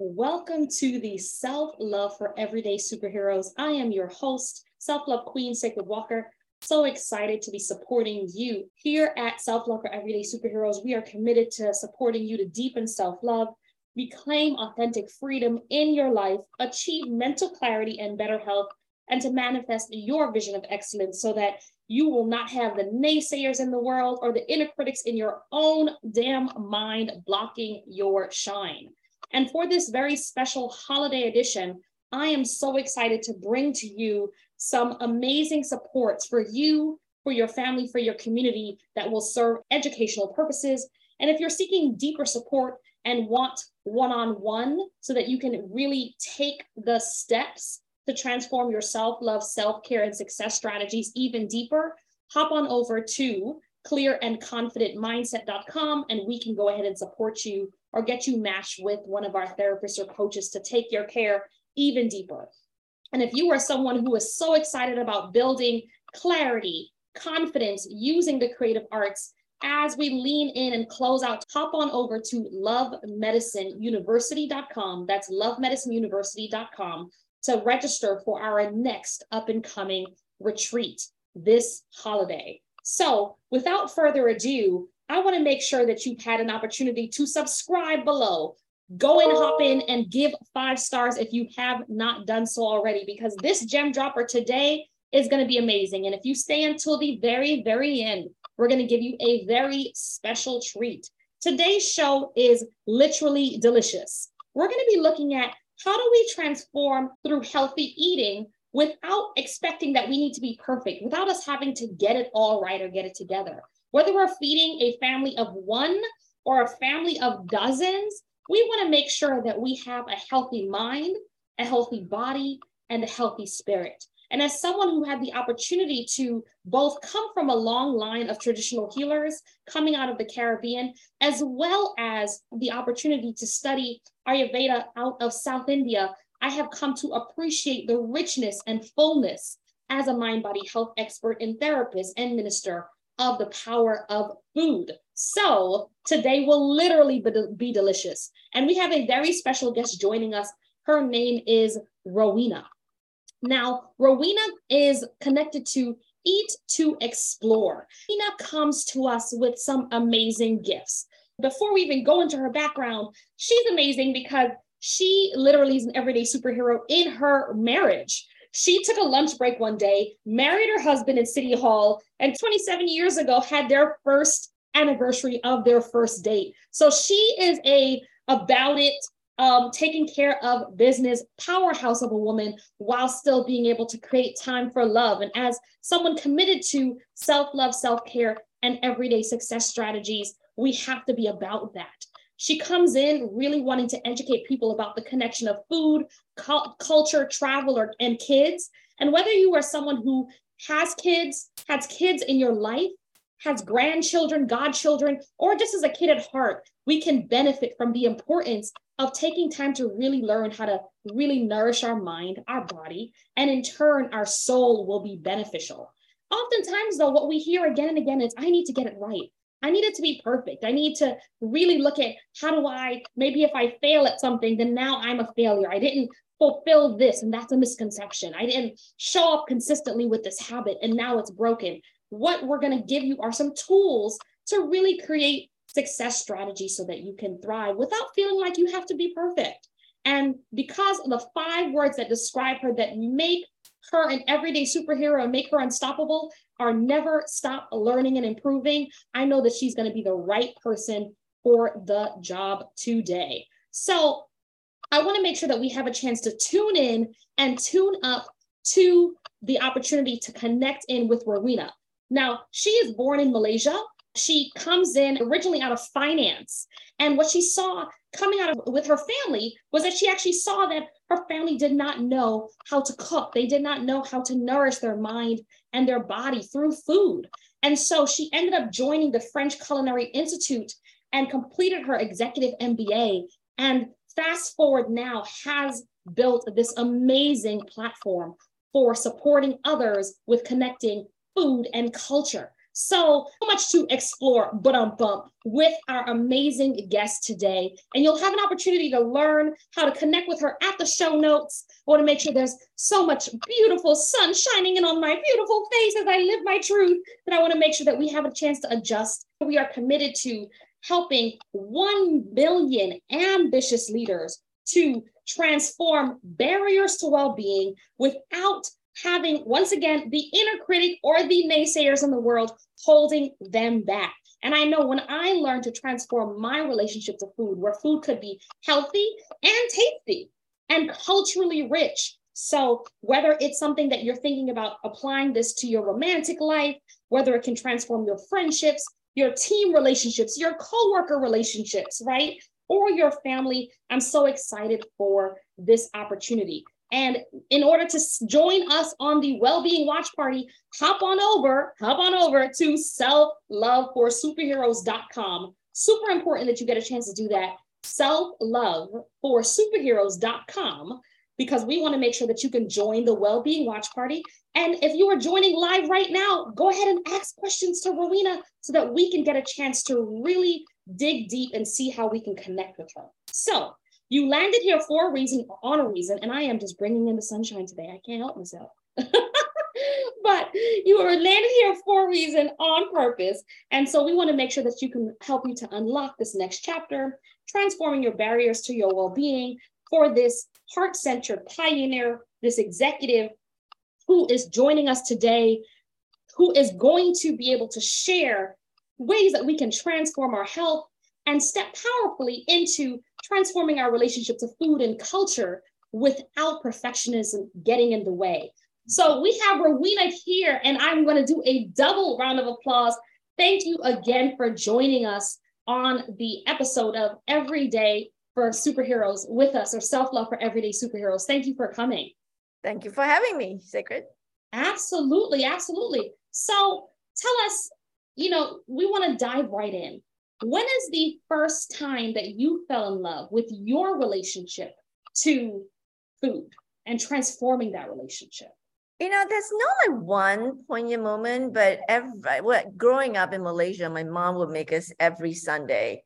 Welcome to the Self Love for Everyday Superheroes. I am your host, Self Love Queen Sacred Walker. So excited to be supporting you here at Self Love for Everyday Superheroes. We are committed to supporting you to deepen self love, reclaim authentic freedom in your life, achieve mental clarity and better health, and to manifest your vision of excellence so that you will not have the naysayers in the world or the inner critics in your own damn mind blocking your shine. And for this very special holiday edition, I am so excited to bring to you some amazing supports for you, for your family, for your community that will serve educational purposes. And if you're seeking deeper support and want one on one so that you can really take the steps to transform your self love, self care, and success strategies even deeper, hop on over to clearandconfidentmindset.com and we can go ahead and support you or get you matched with one of our therapists or coaches to take your care even deeper. And if you are someone who is so excited about building clarity, confidence using the creative arts, as we lean in and close out, hop on over to lovemedicineuniversity.com. That's lovemedicineuniversity.com to register for our next up and coming retreat this holiday. So, without further ado, I want to make sure that you've had an opportunity to subscribe below. Go and hop in and give five stars if you have not done so already, because this gem dropper today is going to be amazing. And if you stay until the very, very end, we're going to give you a very special treat. Today's show is literally delicious. We're going to be looking at how do we transform through healthy eating without expecting that we need to be perfect, without us having to get it all right or get it together. Whether we're feeding a family of one or a family of dozens, we want to make sure that we have a healthy mind, a healthy body, and a healthy spirit. And as someone who had the opportunity to both come from a long line of traditional healers coming out of the Caribbean, as well as the opportunity to study Ayurveda out of South India, I have come to appreciate the richness and fullness as a mind body health expert and therapist and minister of the power of food. So today will literally be delicious. And we have a very special guest joining us. Her name is Rowena. Now, Rowena is connected to Eat to Explore. Rowena comes to us with some amazing gifts. Before we even go into her background, she's amazing because she literally is an everyday superhero in her marriage. She took a lunch break one day, married her husband in City Hall, and 27 years ago had their first anniversary of their first date. So she is a about it, um, taking care of business powerhouse of a woman while still being able to create time for love. And as someone committed to self love, self care, and everyday success strategies, we have to be about that. She comes in really wanting to educate people about the connection of food, culture, travel, or, and kids. And whether you are someone who has kids, has kids in your life, has grandchildren, godchildren, or just as a kid at heart, we can benefit from the importance of taking time to really learn how to really nourish our mind, our body, and in turn, our soul will be beneficial. Oftentimes, though, what we hear again and again is, I need to get it right. I need it to be perfect. I need to really look at how do I, maybe if I fail at something, then now I'm a failure. I didn't fulfill this, and that's a misconception. I didn't show up consistently with this habit, and now it's broken. What we're going to give you are some tools to really create success strategies so that you can thrive without feeling like you have to be perfect. And because of the five words that describe her that make her an everyday superhero and make her unstoppable are never stop learning and improving, I know that she's going to be the right person for the job today. So I want to make sure that we have a chance to tune in and tune up to the opportunity to connect in with Rowena. Now, she is born in Malaysia. She comes in originally out of finance. And what she saw coming out of with her family was that she actually saw that her family did not know how to cook. They did not know how to nourish their mind and their body through food. And so she ended up joining the French Culinary Institute and completed her executive MBA. And fast forward now has built this amazing platform for supporting others with connecting food and culture. So, much to explore, but um bump with our amazing guest today. And you'll have an opportunity to learn how to connect with her at the show notes. I want to make sure there's so much beautiful sun shining in on my beautiful face as I live my truth that I want to make sure that we have a chance to adjust. We are committed to helping 1 billion ambitious leaders to transform barriers to well being without having, once again, the inner critic or the naysayers in the world holding them back. And I know when I learned to transform my relationship to food, where food could be healthy and tasty and culturally rich. So, whether it's something that you're thinking about applying this to your romantic life, whether it can transform your friendships, your team relationships, your coworker relationships, right? Or your family, I'm so excited for this opportunity. And in order to join us on the well-being watch party, hop on over, hop on over to selfloveforsuperheroes.com. Super important that you get a chance to do that. Selfloveforsuperheroes.com because we want to make sure that you can join the well-being watch party. And if you are joining live right now, go ahead and ask questions to Rowena so that we can get a chance to really dig deep and see how we can connect with her. So you landed here for a reason, on a reason, and I am just bringing in the sunshine today. I can't help myself. but you are landed here for a reason on purpose. And so we want to make sure that you can help you to unlock this next chapter, transforming your barriers to your well being for this heart centered pioneer, this executive who is joining us today, who is going to be able to share ways that we can transform our health and step powerfully into transforming our relationship to food and culture without perfectionism getting in the way. So we have Rowena here, and I'm going to do a double round of applause. Thank you again for joining us on the episode of Everyday for Superheroes with us, or Self Love for Everyday Superheroes. Thank you for coming. Thank you for having me, Sacred. Absolutely, absolutely. So tell us, you know, we want to dive right in. When is the first time that you fell in love with your relationship to food and transforming that relationship? You know, there's not like one poignant moment, but every well, growing up in Malaysia, my mom would make us every Sunday,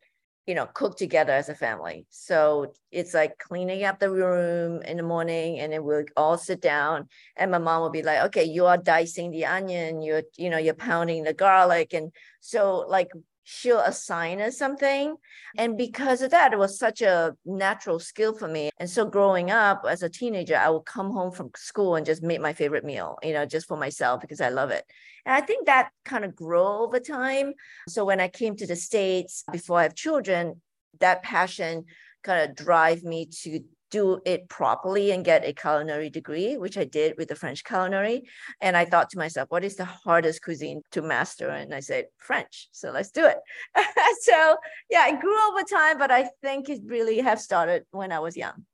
you know, cook together as a family. So it's like cleaning up the room in the morning, and then we'll all sit down, and my mom will be like, "Okay, you are dicing the onion, you're, you know, you're pounding the garlic," and so like she'll assign us something. And because of that, it was such a natural skill for me. And so growing up as a teenager, I would come home from school and just make my favorite meal, you know, just for myself because I love it. And I think that kind of grew over time. So when I came to the States before I have children, that passion kind of drive me to do it properly and get a culinary degree, which I did with the French culinary. And I thought to myself, what is the hardest cuisine to master? And I said, French. So let's do it. so yeah, it grew over time, but I think it really have started when I was young.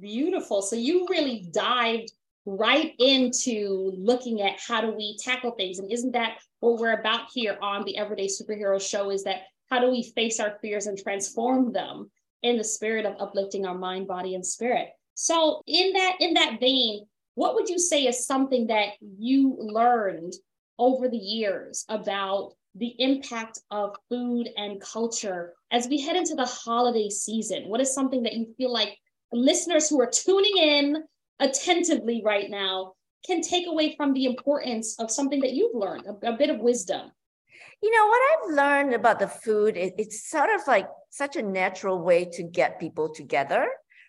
Beautiful. So you really dived right into looking at how do we tackle things. And isn't that what we're about here on the Everyday Superhero Show is that how do we face our fears and transform them? In the spirit of uplifting our mind, body, and spirit. So in that in that vein, what would you say is something that you learned over the years about the impact of food and culture as we head into the holiday season? What is something that you feel like listeners who are tuning in attentively right now can take away from the importance of something that you've learned, a, a bit of wisdom? You know, what I've learned about the food, it, it's sort of like such a natural way to get people together,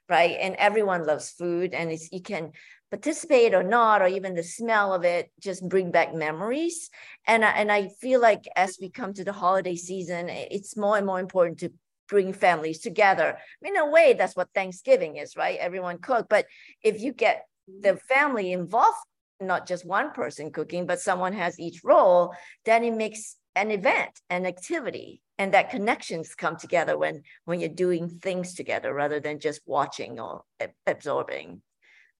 right? And everyone loves food and it's, you can participate or not, or even the smell of it just bring back memories. And, and I feel like as we come to the holiday season, it's more and more important to bring families together. In a way, that's what Thanksgiving is, right? Everyone cook. But if you get the family involved, not just one person cooking, but someone has each role, then it makes an event, an activity, and that connections come together when when you're doing things together rather than just watching or absorbing.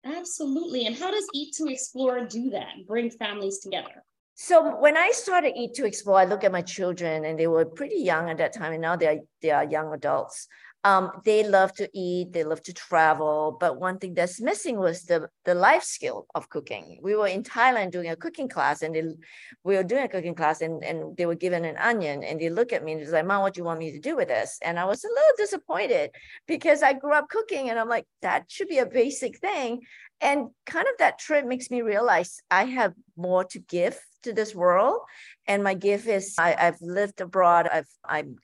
Absolutely. And how does Eat to Explore do that? Bring families together. So when I started Eat to Explore, I look at my children and they were pretty young at that time, and now they are they are young adults. Um, they love to eat, they love to travel, but one thing that's missing was the the life skill of cooking. We were in Thailand doing a cooking class, and they, we were doing a cooking class, and, and they were given an onion, and they look at me and they're like, "Mom, what do you want me to do with this?" And I was a little disappointed because I grew up cooking, and I'm like, that should be a basic thing. And kind of that trip makes me realize I have more to give to this world, and my gift is I, I've lived abroad. I've I'm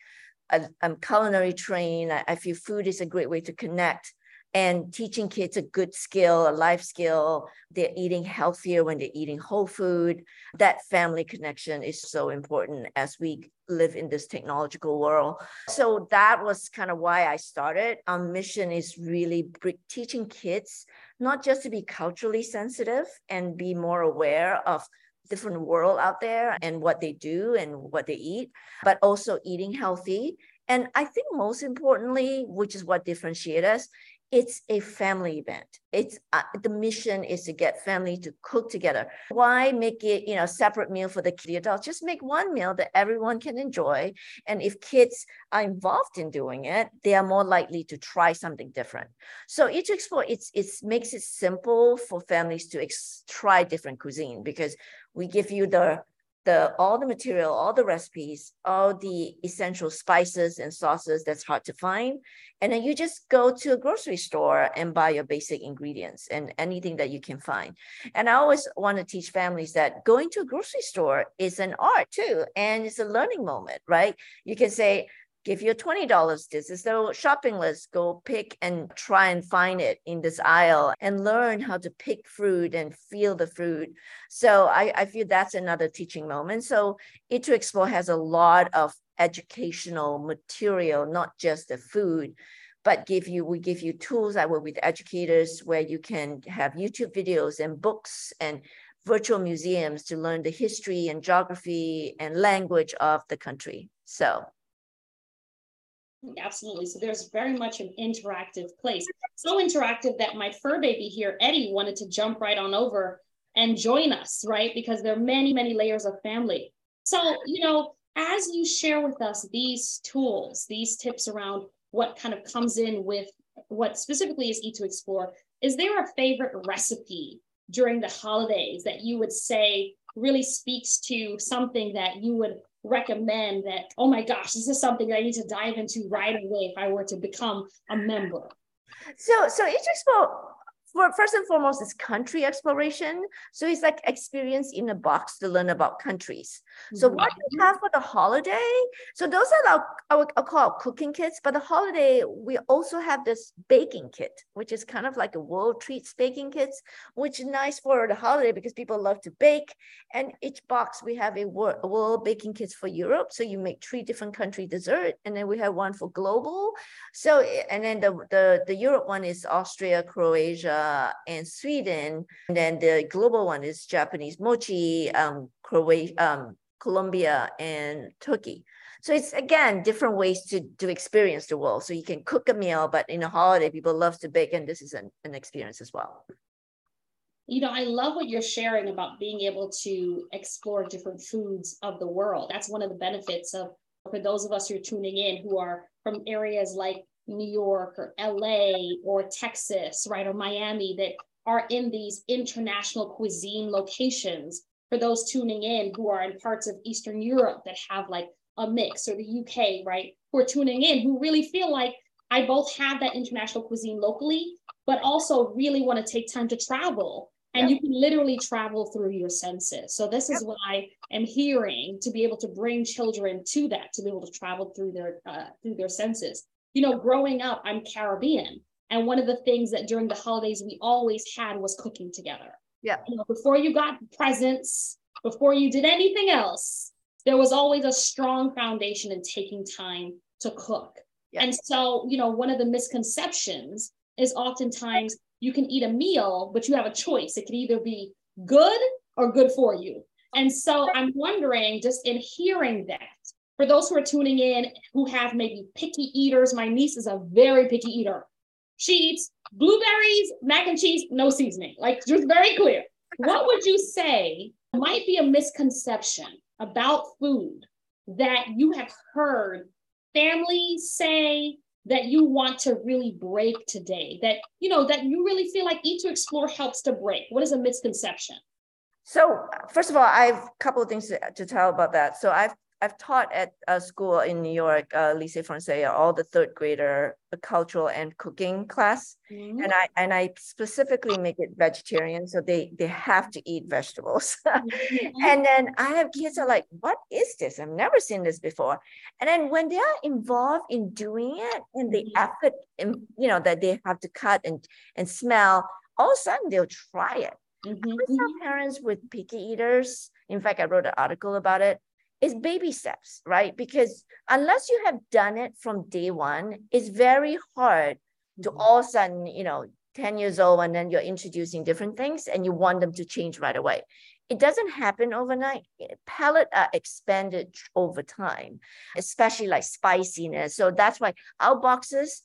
I'm culinary trained. I, I feel food is a great way to connect and teaching kids a good skill, a life skill. They're eating healthier when they're eating whole food. That family connection is so important as we live in this technological world. So that was kind of why I started. Our mission is really teaching kids not just to be culturally sensitive and be more aware of different world out there and what they do and what they eat, but also eating healthy. And I think most importantly, which is what differentiates us, it's a family event. It's uh, the mission is to get family to cook together. Why make it, you know, separate meal for the kid adults? Just make one meal that everyone can enjoy. And if kids are involved in doing it, they are more likely to try something different. So Eat to Explore it's it's makes it simple for families to ex- try different cuisine because we give you the the all the material, all the recipes, all the essential spices and sauces that's hard to find. And then you just go to a grocery store and buy your basic ingredients and anything that you can find. And I always want to teach families that going to a grocery store is an art too. And it's a learning moment, right? You can say, give you a $20. This is the shopping list. Go pick and try and find it in this aisle and learn how to pick fruit and feel the fruit. So I, I feel that's another teaching moment. So Eat to Explore has a lot of educational material, not just the food, but give you we give you tools. I work with educators where you can have YouTube videos and books and virtual museums to learn the history and geography and language of the country. So Absolutely. So there's very much an interactive place. So interactive that my fur baby here, Eddie, wanted to jump right on over and join us, right? Because there are many, many layers of family. So, you know, as you share with us these tools, these tips around what kind of comes in with what specifically is Eat to Explore, is there a favorite recipe during the holidays that you would say really speaks to something that you would recommend that, oh my gosh, this is something I need to dive into right away if I were to become a member? So, so Explore for first and foremost is country exploration. So it's like experience in a box to learn about countries. So mm-hmm. what do you have for the holiday? So those are our, our, our call cooking kits, but the holiday, we also have this baking kit, which is kind of like a world treats baking kits, which is nice for the holiday because people love to bake. And each box, we have a world, a world baking kits for Europe. So you make three different country dessert. And then we have one for global. So, and then the, the, the Europe one is Austria, Croatia, uh, and Sweden. And then the global one is Japanese mochi, um, Croatia, um, Colombia, and Turkey. So it's again different ways to to experience the world. So you can cook a meal, but in a holiday, people love to bake, and this is an, an experience as well. You know, I love what you're sharing about being able to explore different foods of the world. That's one of the benefits of for those of us who are tuning in who are from areas like New York or LA or Texas, right, or Miami that are in these international cuisine locations. For those tuning in who are in parts of Eastern Europe that have like a mix, or the UK, right, who are tuning in who really feel like I both have that international cuisine locally, but also really want to take time to travel. And yep. you can literally travel through your senses. So this is what I am hearing to be able to bring children to that, to be able to travel through their uh, through their senses you know, growing up, I'm Caribbean. And one of the things that during the holidays we always had was cooking together. Yeah. You know, before you got presents, before you did anything else, there was always a strong foundation in taking time to cook. Yeah. And so, you know, one of the misconceptions is oftentimes you can eat a meal, but you have a choice. It could either be good or good for you. And so I'm wondering, just in hearing that, for those who are tuning in who have maybe picky eaters, my niece is a very picky eater. She eats blueberries, mac and cheese, no seasoning, like just very clear. What would you say might be a misconception about food that you have heard families say that you want to really break today that you know that you really feel like eat to explore helps to break what is a misconception so first of all i have a couple of things to, to tell about that so i've I've taught at a school in New York, uh, Lycée Français, all the third grader cultural and cooking class, mm-hmm. and I and I specifically make it vegetarian, so they they have to eat vegetables. mm-hmm. And then I have kids are like, "What is this? I've never seen this before." And then when they are involved in doing it, and the mm-hmm. effort, in, you know, that they have to cut and and smell, all of a sudden they'll try it. Mm-hmm. Tell parents with picky eaters. In fact, I wrote an article about it is baby steps, right? Because unless you have done it from day one, it's very hard to mm-hmm. all of a sudden, you know, 10 years old and then you're introducing different things and you want them to change right away. It doesn't happen overnight. Palate are expanded over time, especially like spiciness. So that's why our boxes,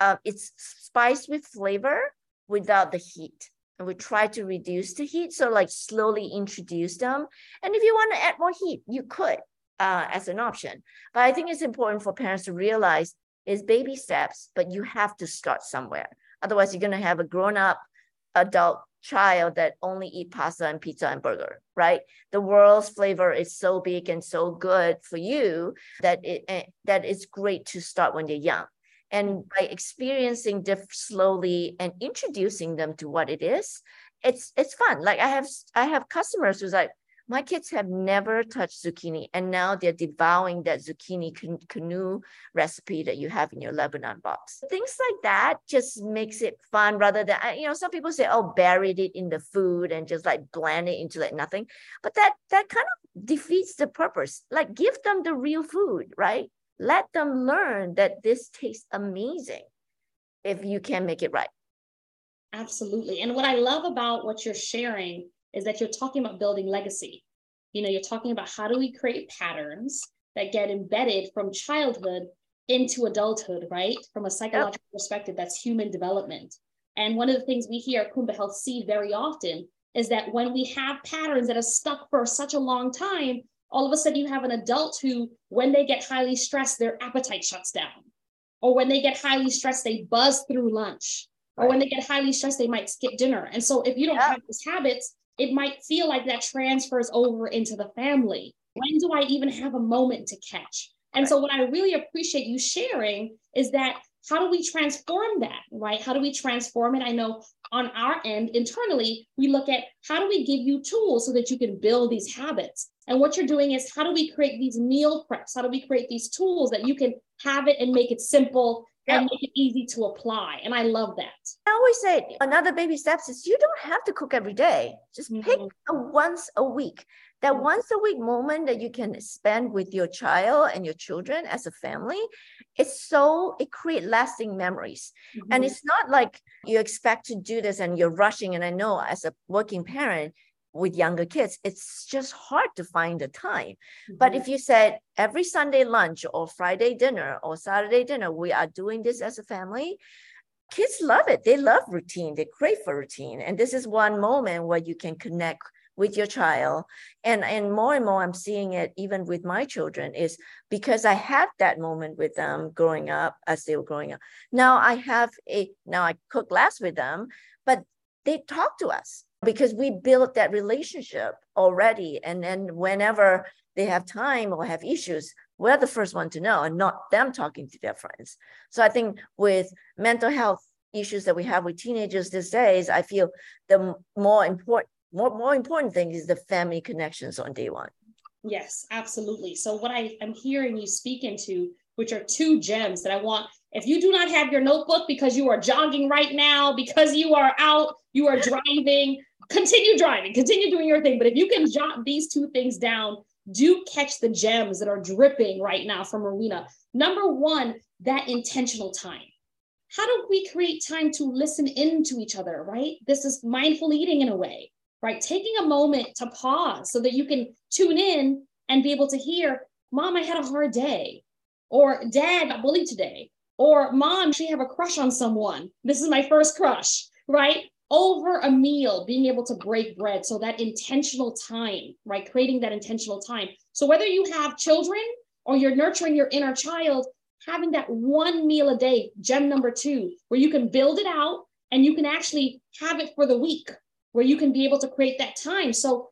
uh, it's spiced with flavor without the heat and we try to reduce the heat. So like slowly introduce them. And if you want to add more heat, you could uh, as an option. But I think it's important for parents to realize is baby steps, but you have to start somewhere. Otherwise, you're going to have a grown up adult child that only eat pasta and pizza and burger, right? The world's flavor is so big and so good for you that it eh, that it's great to start when they're young. And by experiencing diff slowly and introducing them to what it is, it's it's fun. Like I have I have customers who's like, my kids have never touched zucchini and now they're devouring that zucchini canoe recipe that you have in your lebanon box. Things like that just makes it fun rather than you know some people say oh buried it in the food and just like blend it into like nothing. But that that kind of defeats the purpose. Like give them the real food right let them learn that this tastes amazing if you can make it right. Absolutely. And what I love about what you're sharing is that you're talking about building legacy. You know, you're talking about how do we create patterns that get embedded from childhood into adulthood, right? From a psychological yep. perspective, that's human development. And one of the things we hear at Kumba Health see very often is that when we have patterns that are stuck for such a long time, all of a sudden you have an adult who, when they get highly stressed, their appetite shuts down. Or when they get highly stressed, they buzz through lunch. Right. Or when they get highly stressed, they might skip dinner. And so if you don't yeah. have these habits, it might feel like that transfers over into the family. When do I even have a moment to catch? And right. so, what I really appreciate you sharing is that how do we transform that, right? How do we transform it? I know on our end, internally, we look at how do we give you tools so that you can build these habits? And what you're doing is how do we create these meal preps? How do we create these tools that you can have it and make it simple yep. and make it easy to apply? And I love that. I always say another baby steps is you don't have to cook every day. Just mm-hmm. pick a once a week. That once a week moment that you can spend with your child and your children as a family, it's so it creates lasting memories. Mm-hmm. And it's not like you expect to do this and you're rushing. And I know as a working parent, with younger kids, it's just hard to find the time. Mm-hmm. But if you said every Sunday lunch or Friday dinner or Saturday dinner, we are doing this as a family, kids love it. They love routine. They crave for routine. And this is one moment where you can connect with your child. And, and more and more, I'm seeing it even with my children, is because I had that moment with them growing up as they were growing up. Now I have a, now I cook less with them, but they talk to us because we built that relationship already. And then whenever they have time or have issues, we're the first one to know and not them talking to their friends. So I think with mental health issues that we have with teenagers these days, I feel the more important more, more important thing is the family connections on day one. Yes, absolutely. So what I am hearing you speak into, which are two gems that I want if you do not have your notebook because you are jogging right now, because you are out, you are driving, continue driving, continue doing your thing. But if you can jot these two things down, do catch the gems that are dripping right now from Rowena. Number one, that intentional time. How do we create time to listen into each other, right? This is mindful eating in a way, right? Taking a moment to pause so that you can tune in and be able to hear, Mom, I had a hard day, or Dad got bullied today, or mom, she have a crush on someone. This is my first crush, right? Over a meal, being able to break bread. So that intentional time, right? Creating that intentional time. So whether you have children or you're nurturing your inner child, having that one meal a day, gem number two, where you can build it out and you can actually have it for the week, where you can be able to create that time. So,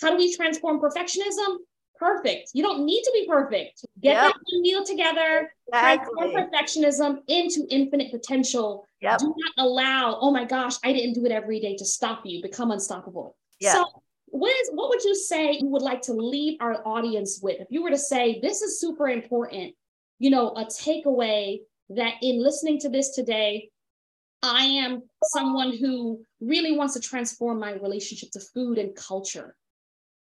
how do we transform perfectionism? Perfect. You don't need to be perfect. Get yep. that one meal together, exactly. perfectionism into infinite potential. Yep. Do not allow, oh my gosh, I didn't do it every day to stop you, become unstoppable. Yep. So, what is what would you say you would like to leave our audience with if you were to say this is super important you know a takeaway that in listening to this today i am someone who really wants to transform my relationship to food and culture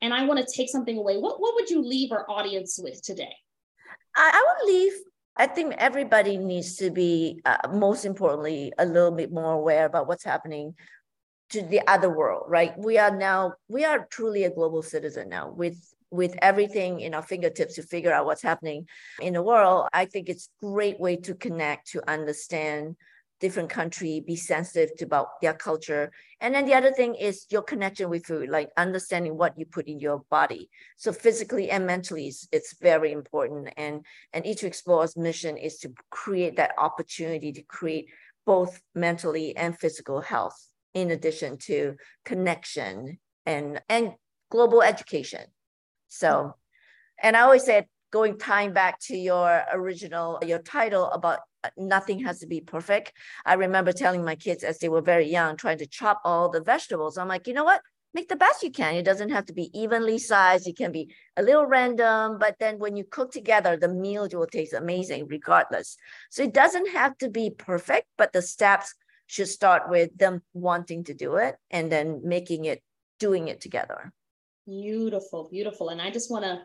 and i want to take something away what, what would you leave our audience with today i, I would leave I think everybody needs to be, uh, most importantly, a little bit more aware about what's happening to the other world, right? We are now, we are truly a global citizen now with with everything in our fingertips to figure out what's happening in the world. I think it's a great way to connect, to understand different country, be sensitive to about their culture. And then the other thing is your connection with food, like understanding what you put in your body. So physically and mentally, it's, it's very important. And, and Eat to Explore's mission is to create that opportunity to create both mentally and physical health in addition to connection and and global education so mm-hmm. and i always said going time back to your original your title about Uh, nothing has to be perfect. I remember telling my kids as they were very young trying to chop all the vegetables. I'm like you know what? Make the best you can. It doesn't have to be evenly sized. It can be a little random but then when you cook together the meal will taste amazing regardless. So it doesn't have to be perfect but the steps should start with them wanting to do it and then making it doing it together. Beautiful beautiful. And i just want to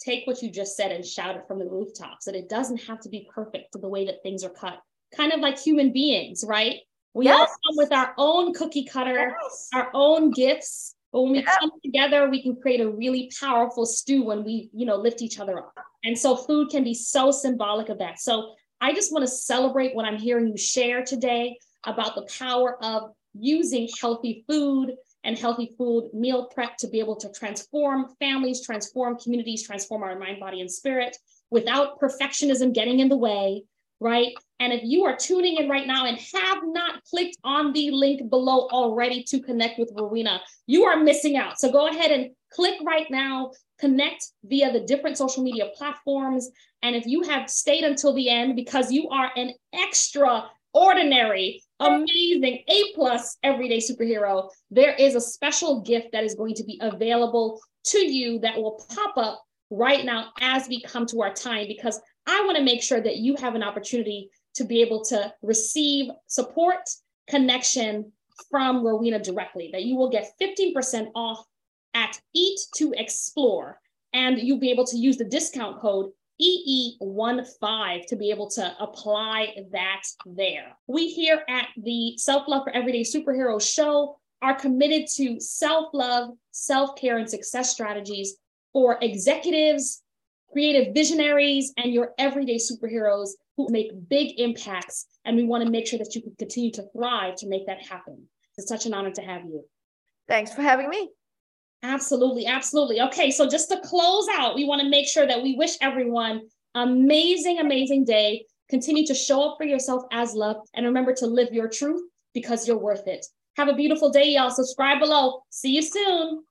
take what you just said and shout it from the rooftops that it doesn't have to be perfect to the way that things are cut. Kind of like human beings right? We yes. all come with our own cookie cutter yes. our own gifts but when we come together we can create a really powerful stew when we you know lift each other up. And so food can be so symbolic of that. So i just want to celebrate what i'm hearing you share today about the power of using healthy food and healthy food meal prep to be able to transform families, transform communities, transform our mind, body, and spirit without perfectionism getting in the way, right? And if you are tuning in right now and have not clicked on the link below already to connect with Rowena, you are missing out. So go ahead and click right now, connect via the different social media platforms. And if you have stayed until the end because you are an extra ordinary, amazing, A plus everyday superhero, there is a special gift that is going to be available to you that will pop up right now as we come to our time because I want to make sure that you have an opportunity to be able to receive support, connection from Rowena directly, that you will get 15% off at Eat to Explore. And you'll be able to use the discount code EE15 to be able to apply that there. We here at the Self Love for Everyday Superhero show are committed to self love, self care, and success strategies for executives, creative visionaries, and your everyday superheroes who make big impacts. And we want to make sure that you can continue to thrive to make that happen. It's such an honor to have you. Thanks for having me. Absolutely, absolutely. Okay, so just to close out, we want to make sure that we wish everyone amazing, amazing day. Continue to show up for yourself as love and remember to live your truth because you're worth it. Have a beautiful day, y'all. Subscribe below. See you soon.